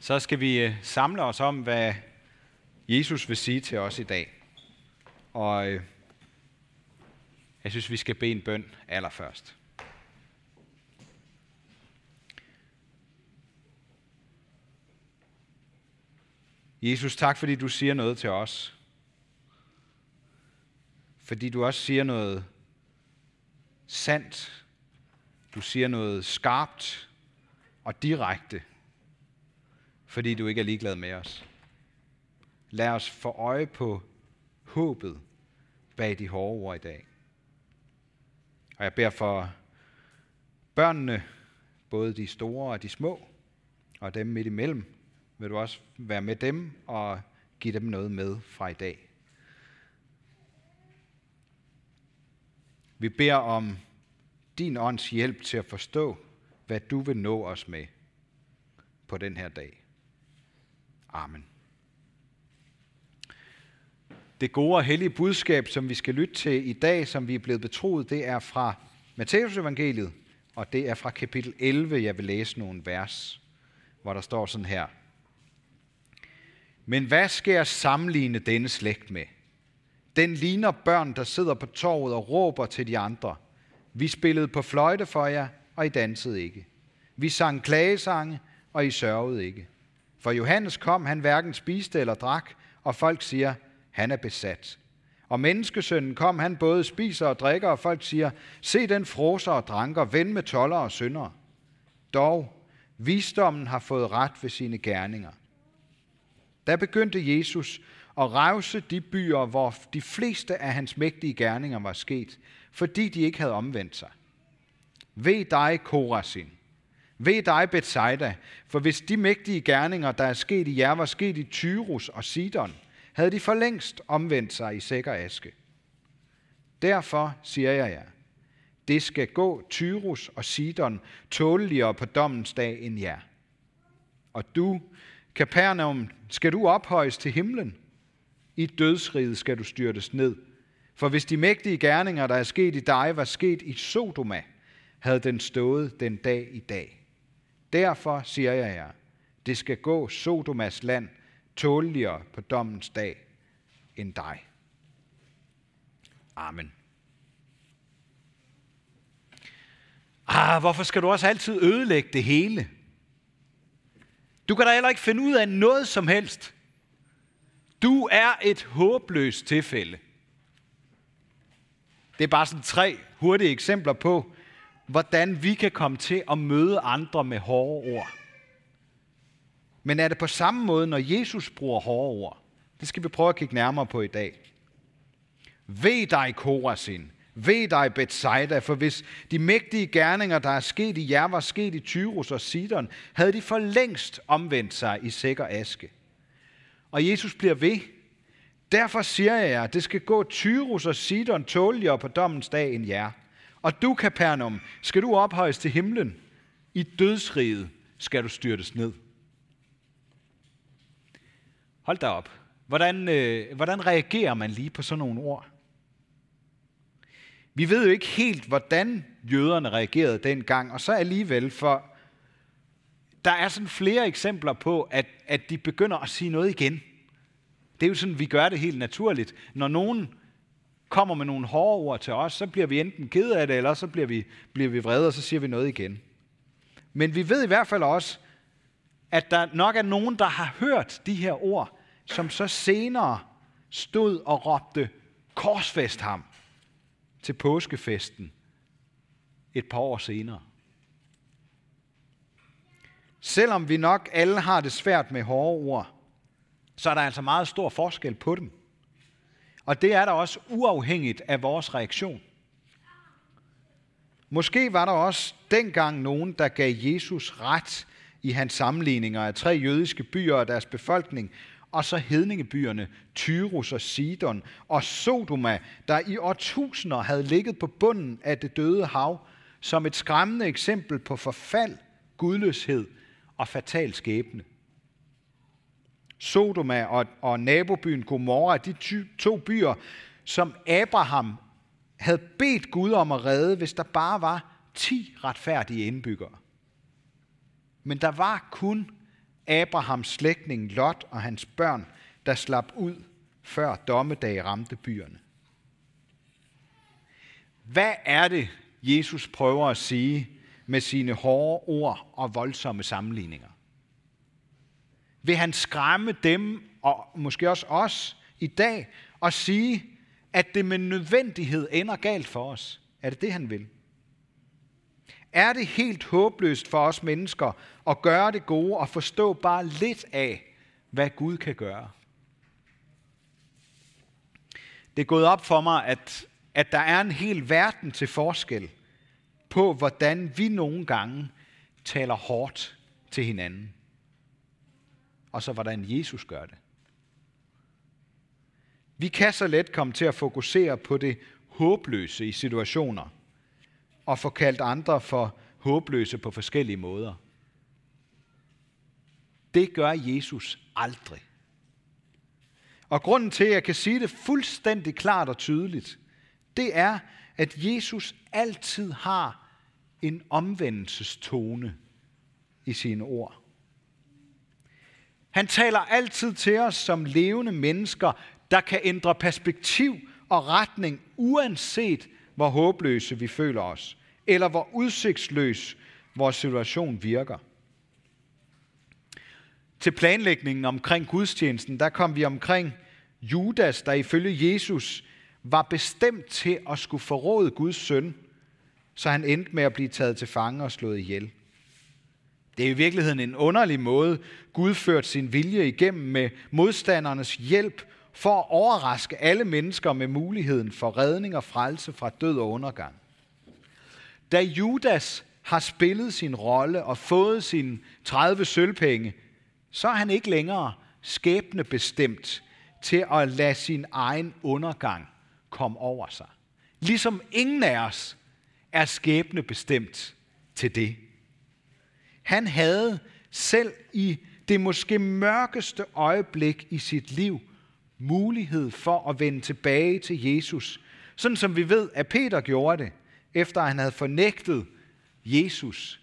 så skal vi øh, samle os om, hvad Jesus vil sige til os i dag. Og øh, jeg synes, vi skal bede en bøn allerførst. Jesus, tak fordi du siger noget til os. Fordi du også siger noget sandt. Du siger noget skarpt og direkte fordi du ikke er ligeglad med os. Lad os få øje på håbet bag de hårde ord i dag. Og jeg beder for børnene, både de store og de små, og dem midt imellem, vil du også være med dem og give dem noget med fra i dag. Vi beder om din ånds hjælp til at forstå, hvad du vil nå os med på den her dag. Amen. Det gode og hellige budskab, som vi skal lytte til i dag, som vi er blevet betroet, det er fra Matteus evangeliet, og det er fra kapitel 11, jeg vil læse nogle vers, hvor der står sådan her. Men hvad skal jeg sammenligne denne slægt med? Den ligner børn, der sidder på torvet og råber til de andre. Vi spillede på fløjte for jer, og I dansede ikke. Vi sang klagesange, og I sørgede ikke. For Johannes kom, han hverken spiste eller drak, og folk siger, han er besat. Og menneskesønnen kom, han både spiser og drikker, og folk siger, se den froser og dranker, ven med toller og syndere. Dog, visdommen har fået ret ved sine gerninger. Da begyndte Jesus at revse de byer, hvor de fleste af hans mægtige gerninger var sket, fordi de ikke havde omvendt sig. Ved dig, Korasin. Ved dig, Bethsaida, for hvis de mægtige gerninger, der er sket i jer, var sket i Tyrus og Sidon, havde de for længst omvendt sig i sæk og aske. Derfor siger jeg jer, det skal gå Tyrus og Sidon tåleligere på dommens dag end jer. Og du, Capernaum, skal du ophøjes til himlen. I dødsriget skal du styrtes ned. For hvis de mægtige gerninger, der er sket i dig, var sket i Sodoma, havde den stået den dag i dag. Derfor siger jeg jer, det skal gå Sodomas land tåligere på dommens dag end dig. Amen. Ah, hvorfor skal du også altid ødelægge det hele? Du kan da heller ikke finde ud af noget som helst. Du er et håbløst tilfælde. Det er bare sådan tre hurtige eksempler på, hvordan vi kan komme til at møde andre med hårde ord. Men er det på samme måde, når Jesus bruger hårde ord? Det skal vi prøve at kigge nærmere på i dag. Ved dig, Korasin. Ved dig, Bethsaida, for hvis de mægtige gerninger, der er sket i jer, var sket i Tyrus og Sidon, havde de for længst omvendt sig i sikker aske. Og Jesus bliver ved. Derfor siger jeg jer, det skal gå Tyrus og Sidon tåligere på dommens dag end jer. Og du, Kapernaum, skal du ophøjes til himlen. I dødsriget skal du styrtes ned. Hold da op. Hvordan, øh, hvordan reagerer man lige på sådan nogle ord? Vi ved jo ikke helt, hvordan jøderne reagerede dengang, og så alligevel, for der er sådan flere eksempler på, at, at de begynder at sige noget igen. Det er jo sådan, vi gør det helt naturligt. Når nogen kommer med nogle hårde ord til os, så bliver vi enten ked af det, eller så bliver vi, bliver vi vrede, og så siger vi noget igen. Men vi ved i hvert fald også, at der nok er nogen, der har hørt de her ord, som så senere stod og råbte, korsfest ham til påskefesten et par år senere. Selvom vi nok alle har det svært med hårde ord, så er der altså meget stor forskel på dem. Og det er der også uafhængigt af vores reaktion. Måske var der også dengang nogen, der gav Jesus ret i hans sammenligninger af tre jødiske byer og deres befolkning, og så hedningebyerne Tyrus og Sidon og Sodoma, der i årtusinder havde ligget på bunden af det døde hav, som et skræmmende eksempel på forfald, gudløshed og fatal skæbne. Sodoma og, og nabobyen Gomorra, de to byer, som Abraham havde bedt Gud om at redde, hvis der bare var 10 retfærdige indbyggere. Men der var kun Abrahams slægtning Lot og hans børn, der slap ud, før dommedag ramte byerne. Hvad er det, Jesus prøver at sige med sine hårde ord og voldsomme sammenligninger? Vil han skræmme dem, og måske også os i dag, og sige, at det med nødvendighed ender galt for os? Er det det, han vil? Er det helt håbløst for os mennesker at gøre det gode og forstå bare lidt af, hvad Gud kan gøre? Det er gået op for mig, at, at der er en hel verden til forskel på, hvordan vi nogle gange taler hårdt til hinanden. Og så hvordan Jesus gør det. Vi kan så let komme til at fokusere på det håbløse i situationer, og få kaldt andre for håbløse på forskellige måder. Det gør Jesus aldrig. Og grunden til, at jeg kan sige det fuldstændig klart og tydeligt, det er, at Jesus altid har en omvendelsestone i sine ord. Han taler altid til os som levende mennesker, der kan ændre perspektiv og retning, uanset hvor håbløse vi føler os, eller hvor udsigtsløs vores situation virker. Til planlægningen omkring gudstjenesten, der kom vi omkring Judas, der ifølge Jesus var bestemt til at skulle forråde Guds søn, så han endte med at blive taget til fange og slået ihjel. Det er i virkeligheden en underlig måde, Gud førte sin vilje igennem med modstandernes hjælp for at overraske alle mennesker med muligheden for redning og frelse fra død og undergang. Da Judas har spillet sin rolle og fået sine 30 sølvpenge, så er han ikke længere skæbne bestemt til at lade sin egen undergang komme over sig. Ligesom ingen af os er skæbne bestemt til det. Han havde selv i det måske mørkeste øjeblik i sit liv mulighed for at vende tilbage til Jesus. Sådan som vi ved, at Peter gjorde det, efter han havde fornægtet Jesus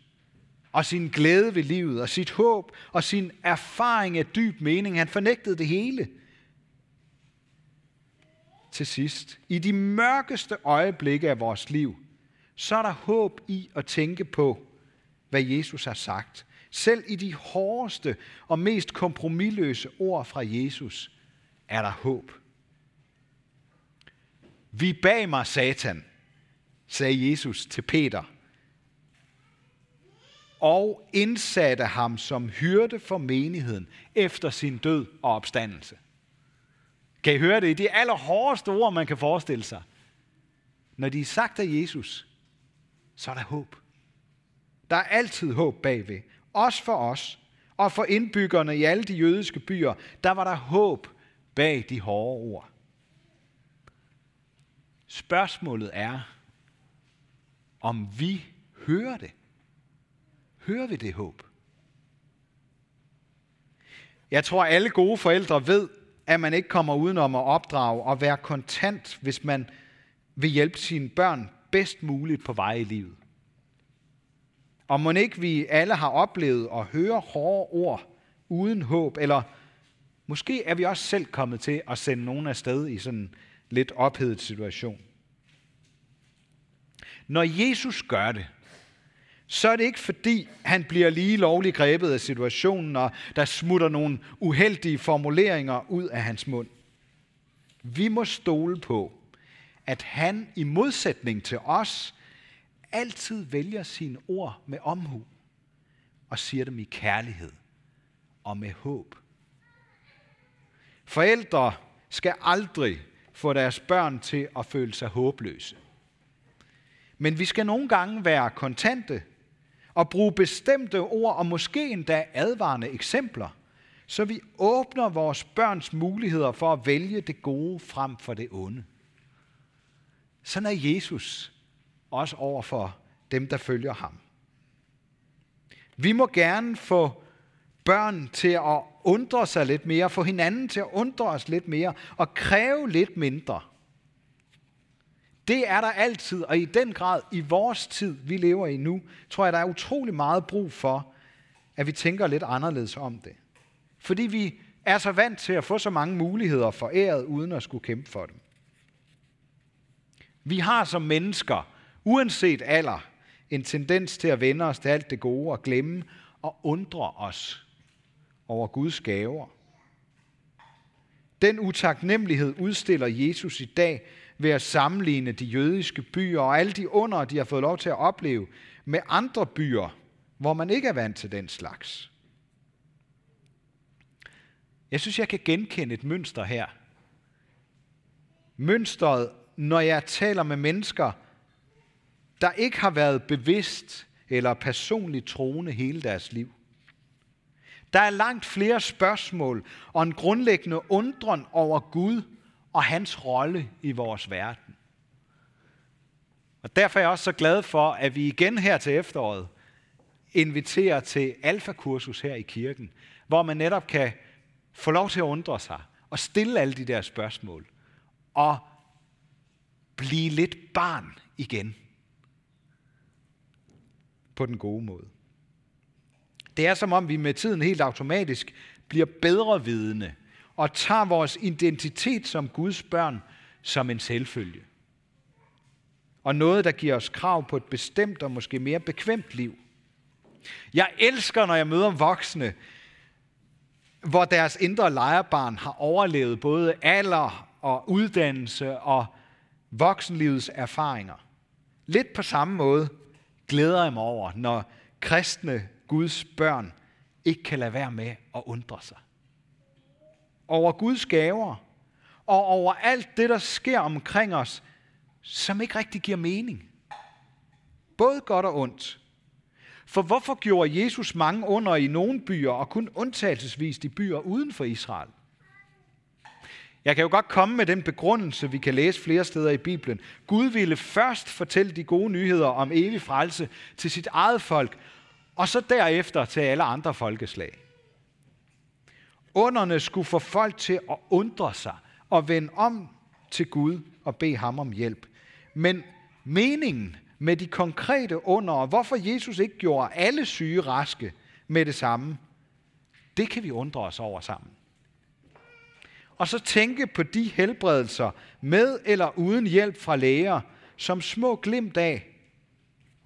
og sin glæde ved livet og sit håb og sin erfaring af dyb mening. Han fornægtede det hele. Til sidst, i de mørkeste øjeblikke af vores liv, så er der håb i at tænke på, hvad Jesus har sagt. Selv i de hårdeste og mest kompromilløse ord fra Jesus, er der håb. Vi bag mig, Satan, sagde Jesus til Peter, og indsatte ham som hyrde for menigheden efter sin død og opstandelse. Kan I høre det? Det de allerhårdeste ord, man kan forestille sig. Når de er sagt af Jesus, så er der håb. Der er altid håb bagved. Også for os, og for indbyggerne i alle de jødiske byer, der var der håb bag de hårde ord. Spørgsmålet er, om vi hører det. Hører vi det håb? Jeg tror, alle gode forældre ved, at man ikke kommer udenom at opdrage og være kontant, hvis man vil hjælpe sine børn bedst muligt på vej i livet. Og må ikke vi alle har oplevet at høre hårde ord uden håb, eller måske er vi også selv kommet til at sende nogen afsted i sådan en lidt ophedet situation. Når Jesus gør det, så er det ikke fordi, han bliver lige lovligt grebet af situationen, og der smutter nogle uheldige formuleringer ud af hans mund. Vi må stole på, at han i modsætning til os altid vælger sine ord med omhu og siger dem i kærlighed og med håb. Forældre skal aldrig få deres børn til at føle sig håbløse. Men vi skal nogle gange være kontante og bruge bestemte ord og måske endda advarende eksempler, så vi åbner vores børns muligheder for at vælge det gode frem for det onde. Sådan er Jesus også over for dem, der følger ham. Vi må gerne få børn til at undre sig lidt mere, få hinanden til at undre os lidt mere og kræve lidt mindre. Det er der altid, og i den grad i vores tid, vi lever i nu, tror jeg, der er utrolig meget brug for, at vi tænker lidt anderledes om det. Fordi vi er så vant til at få så mange muligheder foræret, uden at skulle kæmpe for dem. Vi har som mennesker, uanset alder, en tendens til at vende os til alt det gode og glemme og undre os over Guds gaver. Den utaknemmelighed udstiller Jesus i dag ved at sammenligne de jødiske byer og alle de under, de har fået lov til at opleve, med andre byer, hvor man ikke er vant til den slags. Jeg synes, jeg kan genkende et mønster her. Mønstret, når jeg taler med mennesker, der ikke har været bevidst eller personligt troende hele deres liv. Der er langt flere spørgsmål og en grundlæggende undren over Gud og hans rolle i vores verden. Og derfor er jeg også så glad for, at vi igen her til efteråret inviterer til alfakursus her i kirken, hvor man netop kan få lov til at undre sig og stille alle de der spørgsmål og blive lidt barn igen på den gode måde. Det er som om vi med tiden helt automatisk bliver bedre vidende og tager vores identitet som Guds børn som en selvfølge. Og noget, der giver os krav på et bestemt og måske mere bekvemt liv. Jeg elsker, når jeg møder voksne, hvor deres indre lejerbarn har overlevet både alder og uddannelse og voksenlivets erfaringer. Lidt på samme måde glæder jeg mig over, når kristne Guds børn ikke kan lade være med at undre sig. Over Guds gaver og over alt det, der sker omkring os, som ikke rigtig giver mening. Både godt og ondt. For hvorfor gjorde Jesus mange under i nogle byer, og kun undtagelsesvis i byer uden for Israel? Jeg kan jo godt komme med den begrundelse, vi kan læse flere steder i Bibelen. Gud ville først fortælle de gode nyheder om evig frelse til sit eget folk, og så derefter til alle andre folkeslag. Underne skulle få folk til at undre sig og vende om til Gud og bede ham om hjælp. Men meningen med de konkrete under, og hvorfor Jesus ikke gjorde alle syge raske med det samme, det kan vi undre os over sammen. Og så tænke på de helbredelser med eller uden hjælp fra læger, som små glimt af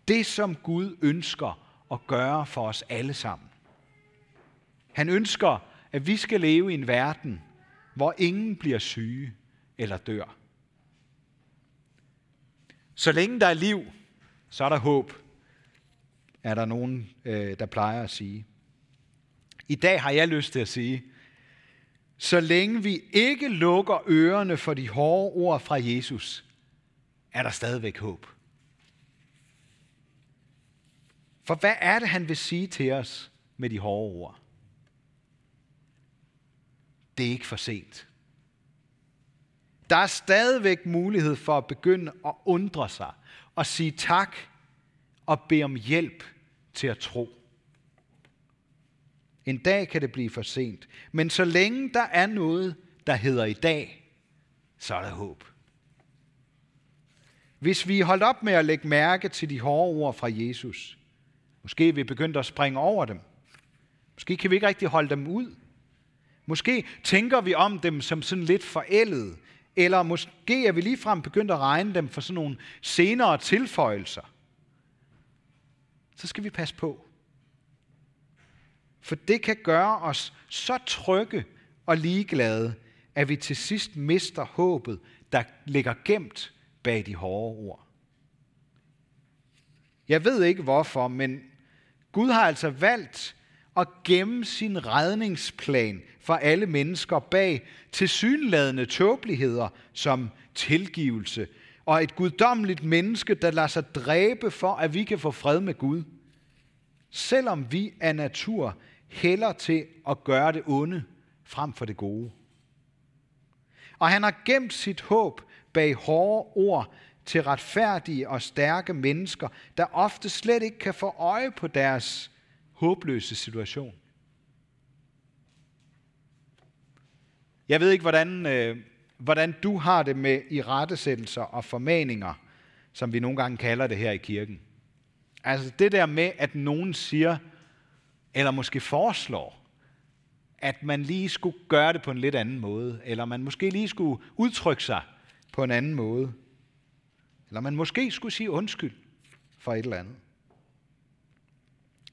det, som Gud ønsker at gøre for os alle sammen. Han ønsker, at vi skal leve i en verden, hvor ingen bliver syge eller dør. Så længe der er liv, så er der håb, er der nogen, øh, der plejer at sige. I dag har jeg lyst til at sige, så længe vi ikke lukker ørerne for de hårde ord fra Jesus, er der stadigvæk håb. For hvad er det, han vil sige til os med de hårde ord? Det er ikke for sent. Der er stadigvæk mulighed for at begynde at undre sig og sige tak og bede om hjælp til at tro. En dag kan det blive for sent, men så længe der er noget, der hedder i dag, så er der håb. Hvis vi holdt op med at lægge mærke til de hårde ord fra Jesus, måske er vi begyndt at springe over dem. Måske kan vi ikke rigtig holde dem ud. Måske tænker vi om dem som sådan lidt forældet, eller måske er vi ligefrem begyndt at regne dem for sådan nogle senere tilføjelser. Så skal vi passe på. For det kan gøre os så trygge og ligeglade, at vi til sidst mister håbet, der ligger gemt bag de hårde ord. Jeg ved ikke hvorfor, men Gud har altså valgt at gemme sin redningsplan for alle mennesker bag tilsyneladende tåbeligheder som tilgivelse og et guddommeligt menneske, der lader sig dræbe for, at vi kan få fred med Gud. Selvom vi af natur hælder til at gøre det onde frem for det gode. Og han har gemt sit håb bag hårde ord til retfærdige og stærke mennesker, der ofte slet ikke kan få øje på deres håbløse situation. Jeg ved ikke, hvordan, øh, hvordan du har det med i rettesættelser og formaninger, som vi nogle gange kalder det her i kirken. Altså det der med, at nogen siger, eller måske foreslår, at man lige skulle gøre det på en lidt anden måde, eller man måske lige skulle udtrykke sig på en anden måde, eller man måske skulle sige undskyld for et eller andet.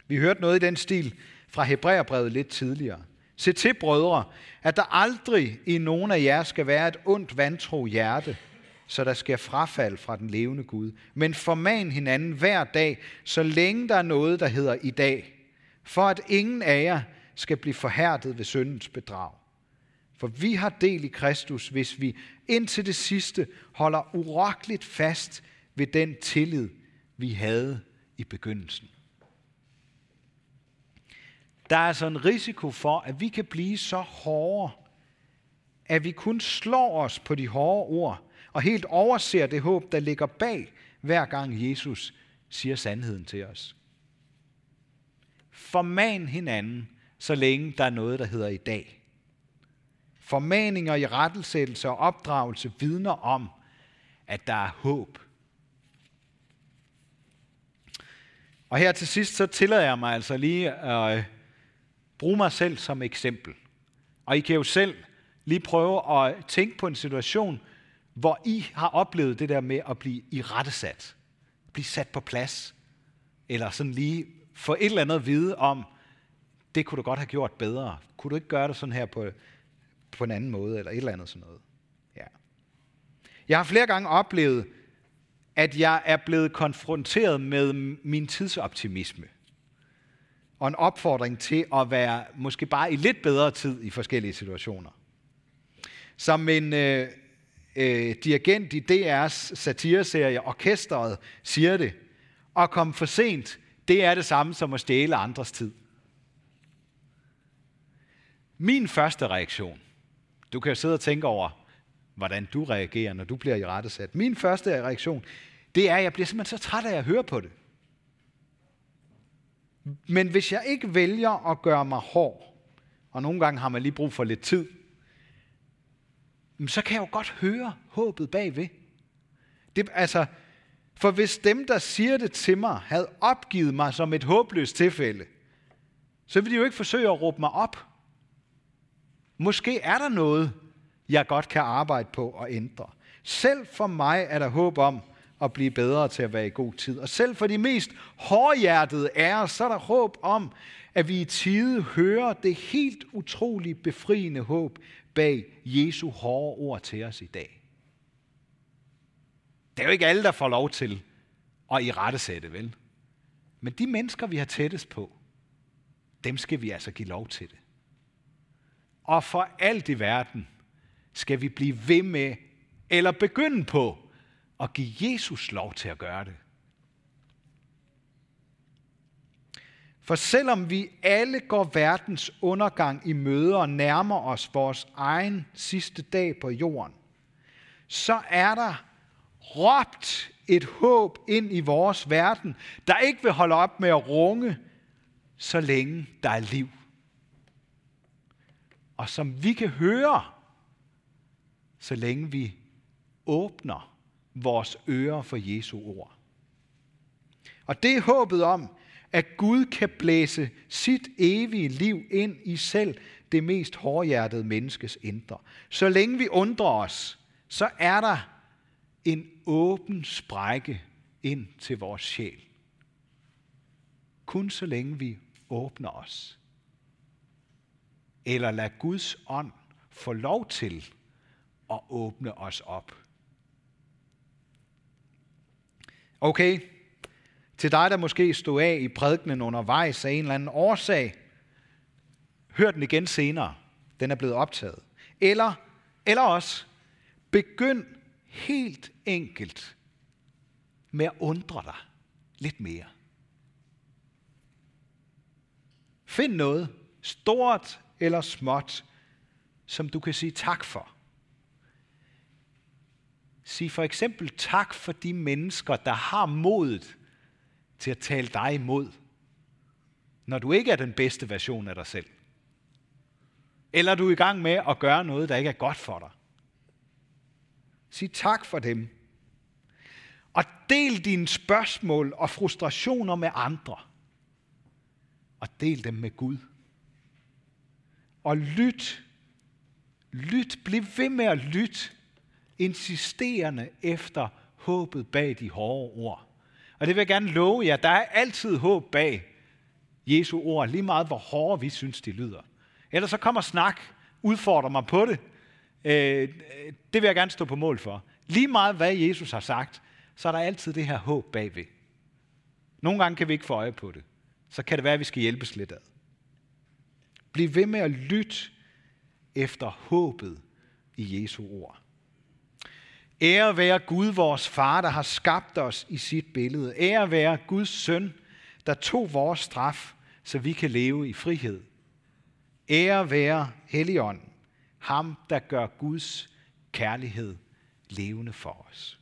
Vi hørte noget i den stil fra Hebræerbrevet lidt tidligere. Se til, brødre, at der aldrig i nogen af jer skal være et ondt vantro hjerte, så der sker frafald fra den levende Gud. Men forman hinanden hver dag, så længe der er noget, der hedder i dag, for at ingen af jer skal blive forhærdet ved syndens bedrag. For vi har del i Kristus, hvis vi indtil det sidste holder urokkeligt fast ved den tillid, vi havde i begyndelsen. Der er altså en risiko for, at vi kan blive så hårde, at vi kun slår os på de hårde ord, og helt overser det håb, der ligger bag, hver gang Jesus siger sandheden til os. Forman hinanden, så længe der er noget, der hedder i dag. Formaninger i rettelsættelse og opdragelse vidner om, at der er håb. Og her til sidst, så tillader jeg mig altså lige at øh, bruge mig selv som eksempel. Og I kan jo selv lige prøve at tænke på en situation, hvor I har oplevet det der med at blive i rettesat. Blive sat på plads. Eller sådan lige få et eller andet at vide om, det kunne du godt have gjort bedre. Kunne du ikke gøre det sådan her på, på en anden måde, eller et eller andet sådan noget. Ja. Jeg har flere gange oplevet, at jeg er blevet konfronteret med min tidsoptimisme. Og en opfordring til at være måske bare i lidt bedre tid i forskellige situationer. Som en øh, øh, dirigent i DR's satireserie Orkestret siger det, at komme for sent, det er det samme som at stjæle andres tid. Min første reaktion, du kan jo sidde og tænke over, hvordan du reagerer, når du bliver i rettesat. Min første reaktion, det er, at jeg bliver simpelthen så træt af at høre på det. Men hvis jeg ikke vælger at gøre mig hård, og nogle gange har man lige brug for lidt tid, så kan jeg jo godt høre håbet bagved. Det, altså, for hvis dem, der siger det til mig, havde opgivet mig som et håbløst tilfælde, så ville de jo ikke forsøge at råbe mig op. Måske er der noget, jeg godt kan arbejde på og ændre. Selv for mig er der håb om at blive bedre til at være i god tid. Og selv for de mest hårdhjertede er så er der håb om, at vi i tide hører det helt utroligt befriende håb bag Jesu hårde ord til os i dag. Det er jo ikke alle, der får lov til at i rette sætte, vel? Men de mennesker, vi har tættest på, dem skal vi altså give lov til det. Og for alt i verden skal vi blive ved med, eller begynde på, at give Jesus lov til at gøre det. For selvom vi alle går verdens undergang i møde og nærmer os vores egen sidste dag på jorden, så er der råbt et håb ind i vores verden, der ikke vil holde op med at runge, så længe der er liv. Og som vi kan høre, så længe vi åbner vores ører for Jesu ord. Og det er håbet om, at Gud kan blæse sit evige liv ind i selv det mest hårdhjertede menneskes indre. Så længe vi undrer os, så er der en åben sprække ind til vores sjæl. Kun så længe vi åbner os. Eller lad Guds ånd få lov til at åbne os op. Okay, til dig, der måske stod af i prædikenen undervejs af en eller anden årsag, hør den igen senere. Den er blevet optaget. Eller, eller også, begynd helt enkelt med at undre dig lidt mere. Find noget, stort eller småt, som du kan sige tak for. Sig for eksempel tak for de mennesker, der har modet til at tale dig imod, når du ikke er den bedste version af dig selv. Eller du er i gang med at gøre noget, der ikke er godt for dig. Sig tak for dem. Og del dine spørgsmål og frustrationer med andre. og del dem med Gud. Og lyt, lyt, bliv ved med at lytte, insisterende efter håbet bag de hårde ord. Og det vil jeg gerne love jer, der er altid håb bag Jesu ord, lige meget hvor hårde vi synes, de lyder. Ellers så kommer snak, udfordrer mig på det. Øh, det vil jeg gerne stå på mål for. Lige meget hvad Jesus har sagt, så er der altid det her håb bagved. Nogle gange kan vi ikke få øje på det. Så kan det være, at vi skal hjælpes lidt ad. Bliv ved med at lytte efter håbet i Jesu ord. Ære være Gud, vores far, der har skabt os i sit billede. Ære være Guds søn, der tog vores straf, så vi kan leve i frihed. Ære være Helligånden, ham der gør Guds kærlighed levende for os.